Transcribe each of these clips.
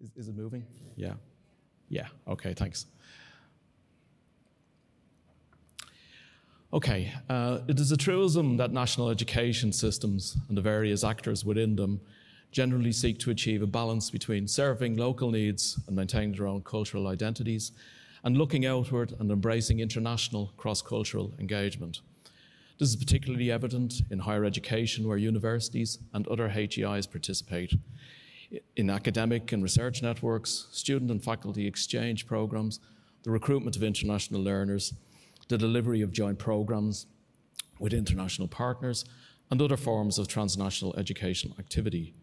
Is, is it moving? Yeah. Yeah. Okay, thanks. Okay, uh, it is a truism that national education systems and the various actors within them generally seek to achieve a balance between serving local needs and maintaining their own cultural identities and looking outward and embracing international cross cultural engagement. This is particularly evident in higher education, where universities and other HEIs participate. In academic and research networks, student and faculty exchange programs, the recruitment of international learners, the delivery of joint programs with international partners, and other forms of transnational educational activity.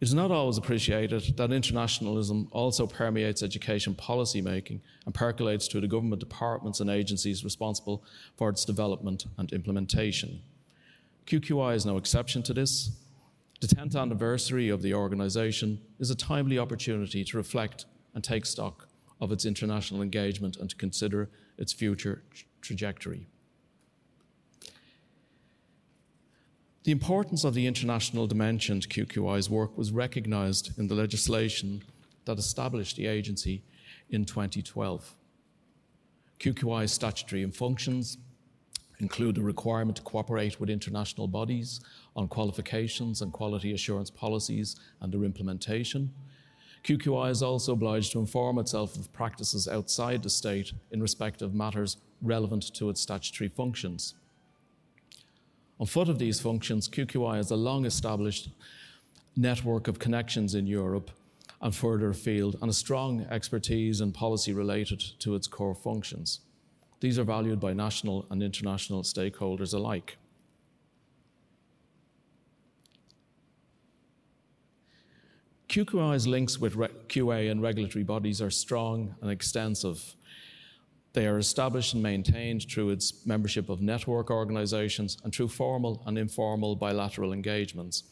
It is not always appreciated that internationalism also permeates education policy making and percolates through the government departments and agencies responsible for its development and implementation. QQI is no exception to this. The 10th anniversary of the organisation is a timely opportunity to reflect and take stock of its international engagement and to consider its future trajectory. The importance of the international dimension to QQI's work was recognised in the legislation that established the agency in 2012. QQI's statutory functions include a requirement to cooperate with international bodies on qualifications and quality assurance policies and their implementation, QQI is also obliged to inform itself of practices outside the state in respect of matters relevant to its statutory functions. On foot of these functions, QQI has a long established network of connections in Europe and further afield, and a strong expertise and policy related to its core functions. These are valued by national and international stakeholders alike. QQI's links with QA and regulatory bodies are strong and extensive. They are established and maintained through its membership of network organisations and through formal and informal bilateral engagements.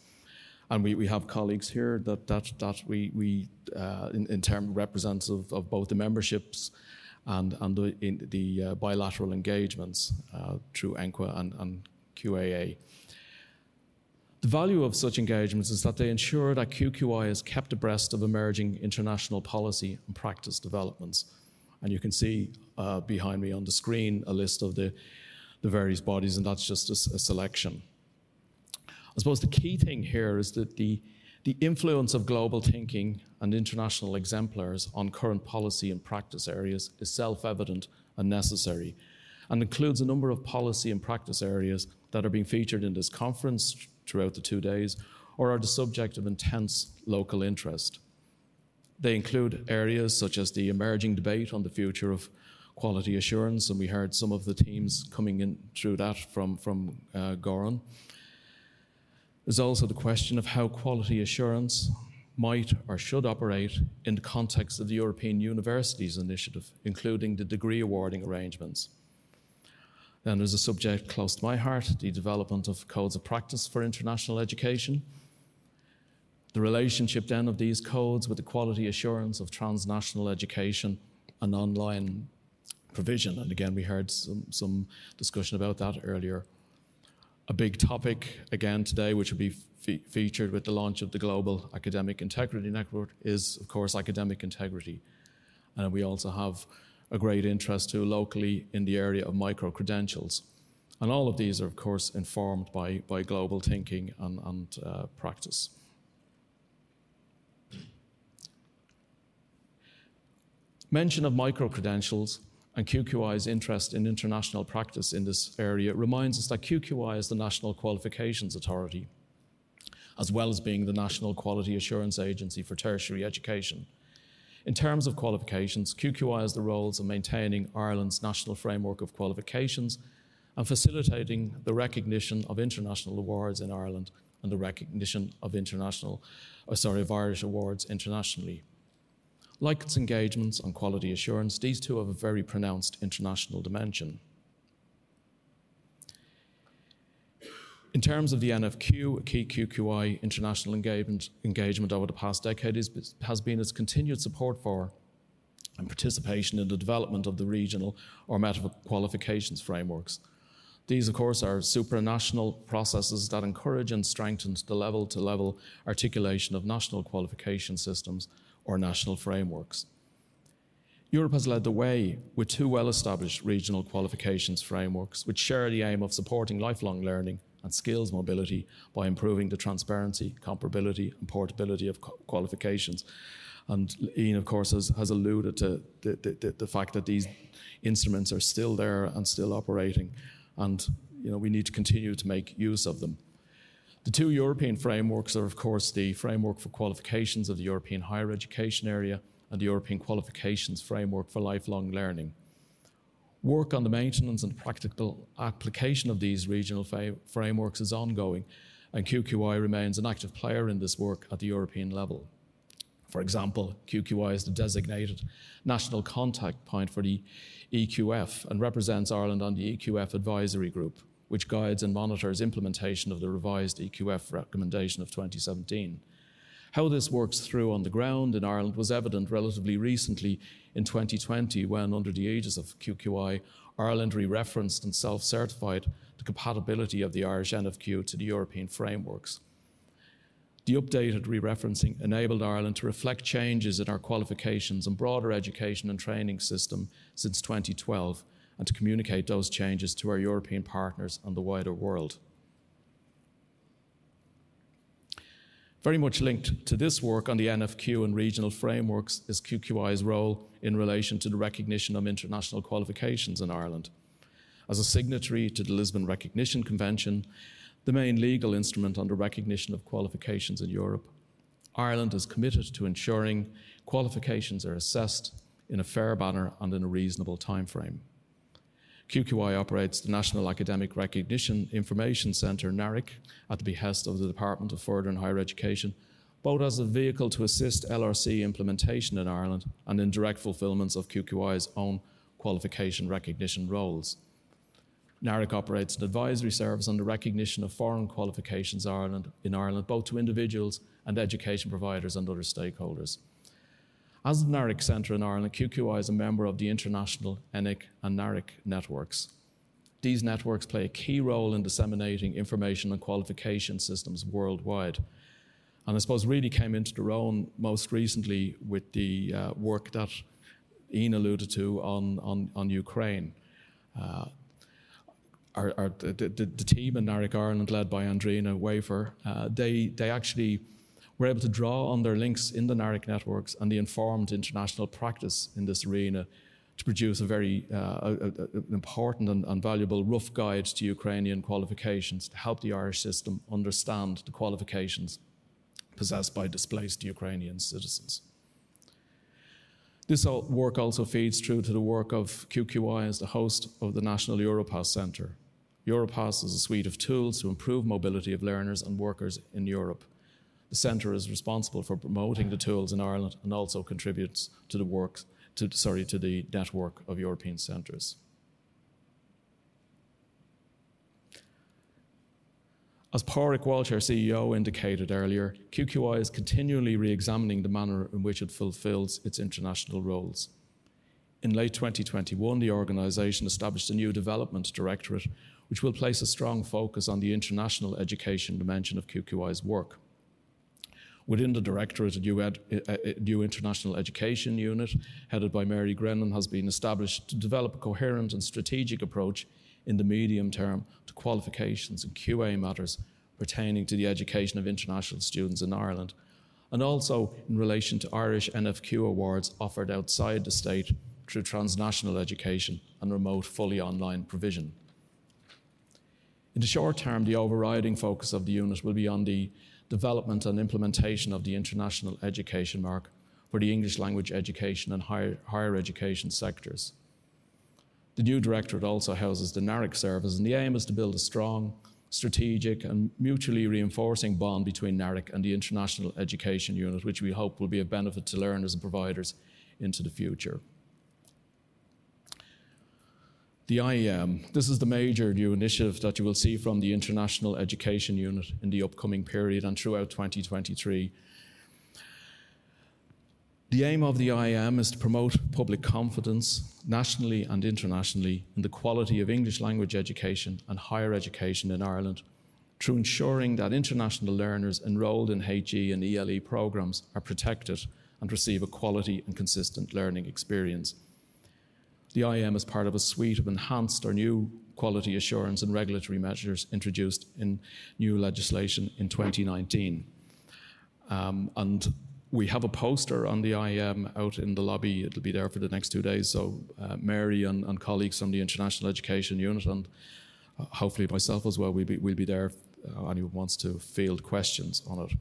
And we, we have colleagues here that, that, that we, we uh, in, in terms representative of both the memberships and, and the, the uh, bilateral engagements uh, through ENQA and, and QAA. The value of such engagements is that they ensure that QQI is kept abreast of emerging international policy and practice developments. And you can see uh, behind me on the screen a list of the, the various bodies, and that's just a, a selection. I suppose the key thing here is that the, the influence of global thinking and international exemplars on current policy and practice areas is self evident and necessary, and includes a number of policy and practice areas that are being featured in this conference throughout the two days or are the subject of intense local interest. They include areas such as the emerging debate on the future of quality assurance, and we heard some of the themes coming in through that from, from uh, Goran. There's also the question of how quality assurance might or should operate in the context of the European Universities Initiative, including the degree awarding arrangements. Then there's a subject close to my heart the development of codes of practice for international education. The relationship then of these codes with the quality assurance of transnational education and online provision. And again, we heard some, some discussion about that earlier. A big topic again today, which will be fe- featured with the launch of the Global Academic Integrity Network, is of course academic integrity. And we also have a great interest too locally in the area of micro credentials. And all of these are, of course, informed by, by global thinking and, and uh, practice. Mention of micro credentials and QQI's interest in international practice in this area reminds us that QQI is the National Qualifications Authority, as well as being the National Quality Assurance Agency for Tertiary Education. In terms of qualifications, QQI has the roles of maintaining Ireland's national framework of qualifications and facilitating the recognition of international awards in Ireland and the recognition of international, uh, sorry, of Irish awards internationally. Like its engagements on quality assurance, these two have a very pronounced international dimension. In terms of the NFQ, a key QQI international engagement, engagement over the past decade is, has been its continued support for and participation in the development of the regional or meta qualifications frameworks. These, of course, are supranational processes that encourage and strengthen the level to level articulation of national qualification systems or national frameworks. Europe has led the way with two well established regional qualifications frameworks, which share the aim of supporting lifelong learning and skills mobility by improving the transparency, comparability, and portability of qualifications. And Ian, of course, has, has alluded to the, the, the, fact that these instruments are still there and still operating, and you know, we need to continue to make use of them. The two European frameworks are, of course, the Framework for Qualifications of the European Higher Education Area and the European Qualifications Framework for Lifelong Learning. Work on the maintenance and practical application of these regional frameworks is ongoing, and QQI remains an active player in this work at the European level. For example, QQI is the designated national contact point for the EQF and represents Ireland on the EQF advisory group, which guides and monitors implementation of the revised EQF recommendation of 2017. How this works through on the ground in Ireland was evident relatively recently in 2020 when, under the aegis of QQI, Ireland re referenced and self certified the compatibility of the Irish NFQ to the European frameworks. The updated re referencing enabled Ireland to reflect changes in our qualifications and broader education and training system since 2012 and to communicate those changes to our European partners and the wider world. Very much linked to this work on the NFQ and regional frameworks is QQI's role in relation to the recognition of international qualifications in Ireland. As a signatory to the Lisbon Recognition Convention, the main legal instrument on the recognition of qualifications in Europe. Ireland is committed to ensuring qualifications are assessed in a fair manner and in a reasonable timeframe. QQI operates the National Academic Recognition Information Centre, NARIC, at the behest of the Department of Further and Higher Education, both as a vehicle to assist LRC implementation in Ireland and in direct fulfilments of QQI's own qualification recognition roles. NARIC operates an advisory service on the recognition of foreign qualifications Ireland, in Ireland, both to individuals and education providers and other stakeholders. As the NARIC Centre in Ireland, QQI is a member of the international ENIC and NARIC networks. These networks play a key role in disseminating information and qualification systems worldwide. And I suppose really came into their own most recently with the uh, work that Ian alluded to on, on, on Ukraine. Uh, our, our, the, the, the, team in NARIC Ireland, led by Andrina Wafer, uh, they, they actually were able to draw on their links in the NARIC networks and the informed international practice in this arena to produce a very uh, a, a, important and, and, valuable rough guide to Ukrainian qualifications to help the Irish system understand the qualifications possessed by displaced Ukrainian citizens. This work also feeds through to the work of QQI as the host of the National Europass Centre, Europass is a suite of tools to improve mobility of learners and workers in Europe. The centre is responsible for promoting the tools in Ireland and also contributes to the work, to, sorry, to the network of European centres. As Padraig Walsh, our CEO, indicated earlier, QQI is continually re examining the manner in which it fulfills its international roles. In late 2021, the organisation established a new development directorate which will place a strong focus on the international education dimension of QQI's work. Within the Directorate, a new, ed, a new, international education unit, headed by Mary Grennan, has been established to develop a coherent and strategic approach in the medium term to qualifications and QA matters pertaining to the education of international students in Ireland, and also in relation to Irish NFQ awards offered outside the state through transnational education and remote fully online provision. In the short term, the overriding focus of the unit will be on the development and implementation of the international education mark for the English language education and higher, higher education sectors. The new directorate also houses the NARIC service, and the aim is to build a strong, strategic, and mutually reinforcing bond between NARIC and the International Education Unit, which we hope will be of benefit to learners and providers into the future. The IEM, this is the major new initiative that you will see from the International Education Unit in the upcoming period and throughout 2023. The aim of the IEM is to promote public confidence nationally and internationally in the quality of English language education and higher education in Ireland through ensuring that international learners enrolled in HE and ELE programs are protected and receive a quality and consistent learning experience. The IEM is part of a suite of enhanced or new quality assurance and regulatory measures introduced in new legislation in 2019. Um, and we have a poster on the IEM out in the lobby. It'll be there for the next two days. So uh, Mary and, and, colleagues from the International Education Unit and uh, hopefully myself as well, we'll be, we'll be there if anyone wants to field questions on it.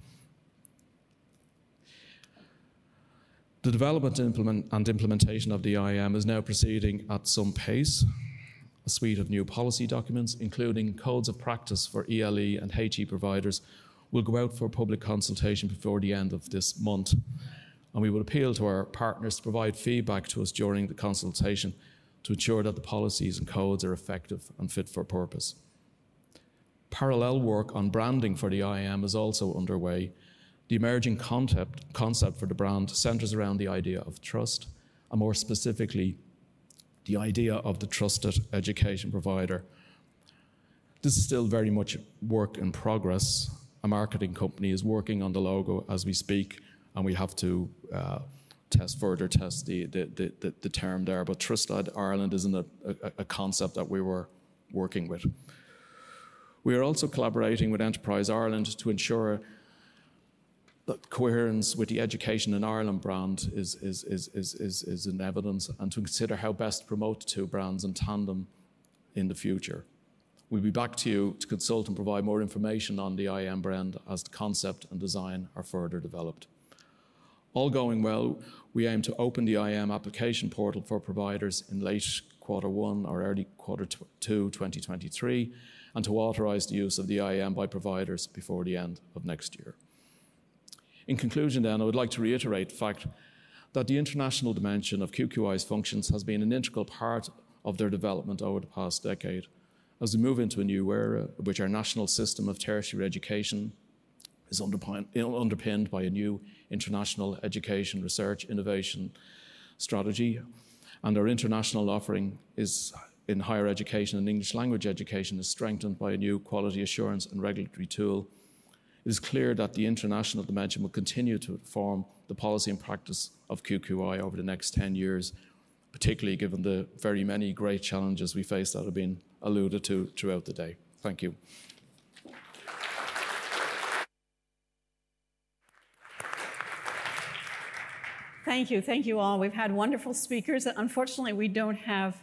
The development implement and implementation of the IEM is now proceeding at some pace. A suite of new policy documents, including codes of practice for ELE and HE providers, will go out for public consultation before the end of this month. And we would appeal to our partners to provide feedback to us during the consultation to ensure that the policies and codes are effective and fit for purpose. Parallel work on branding for the IEM is also underway, the emerging concept, concept for the brand centers around the idea of trust, and more specifically, the idea of the trusted education provider. This is still very much work in progress. A marketing company is working on the logo as we speak, and we have to uh, test further test the, the, the, the, term there. But Trusted Ireland isn't a, a, a concept that we were working with. We are also collaborating with Enterprise Ireland to ensure that coherence with the Education in Ireland brand is, is, is, is, is, is in evidence and to consider how best to promote the two brands in tandem in the future. We'll be back to you to consult and provide more information on the IEM brand as the concept and design are further developed. All going well, we aim to open the IEM application portal for providers in late quarter one or early quarter two 2023 and to authorise the use of the IEM by providers before the end of next year. In conclusion, then, I would like to reiterate the fact that the international dimension of QQI's functions has been an integral part of their development over the past decade. As we move into a new era, which our national system of tertiary education is underpinned by a new international education, research, innovation strategy, and our international offering is in higher education and English language education is strengthened by a new quality assurance and regulatory tool it is clear that the international dimension will continue to form the policy and practice of QQI over the next 10 years, particularly given the very many great challenges we face that have been alluded to throughout the day. Thank you. Thank you. Thank you all. We've had wonderful speakers. Unfortunately, we don't have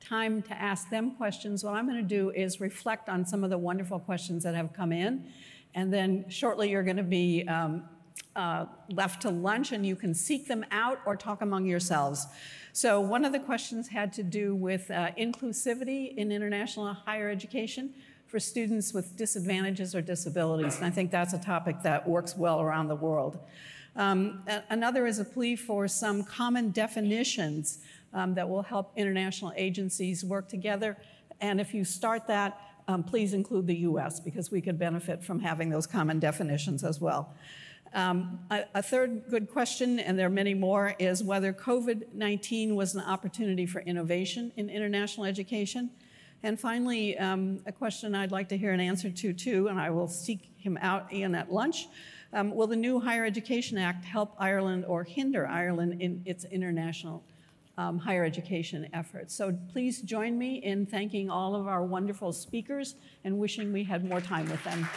time to ask them questions. What I'm going to do is reflect on some of the wonderful questions that have come in and then shortly you're going to be um, uh, left to lunch and you can seek them out or talk among yourselves. So, one of the questions had to do with uh, inclusivity in international higher education for students with disadvantages or disabilities. And I think that's a topic that works well around the world. Um, another is a plea for some common definitions um, that will help international agencies work together. And if you start that, um, please include the US because we could benefit from having those common definitions as well. Um, a, a, third good question, and there are many more, is whether COVID 19 was an opportunity for innovation in international education. And finally, um, a question I'd like to hear an answer to, too, and I will seek him out, Ian, at lunch. Um, will the new Higher Education Act help Ireland or hinder Ireland in its international um, higher education efforts. So please join me in thanking all of our wonderful speakers and wishing we had more time with them.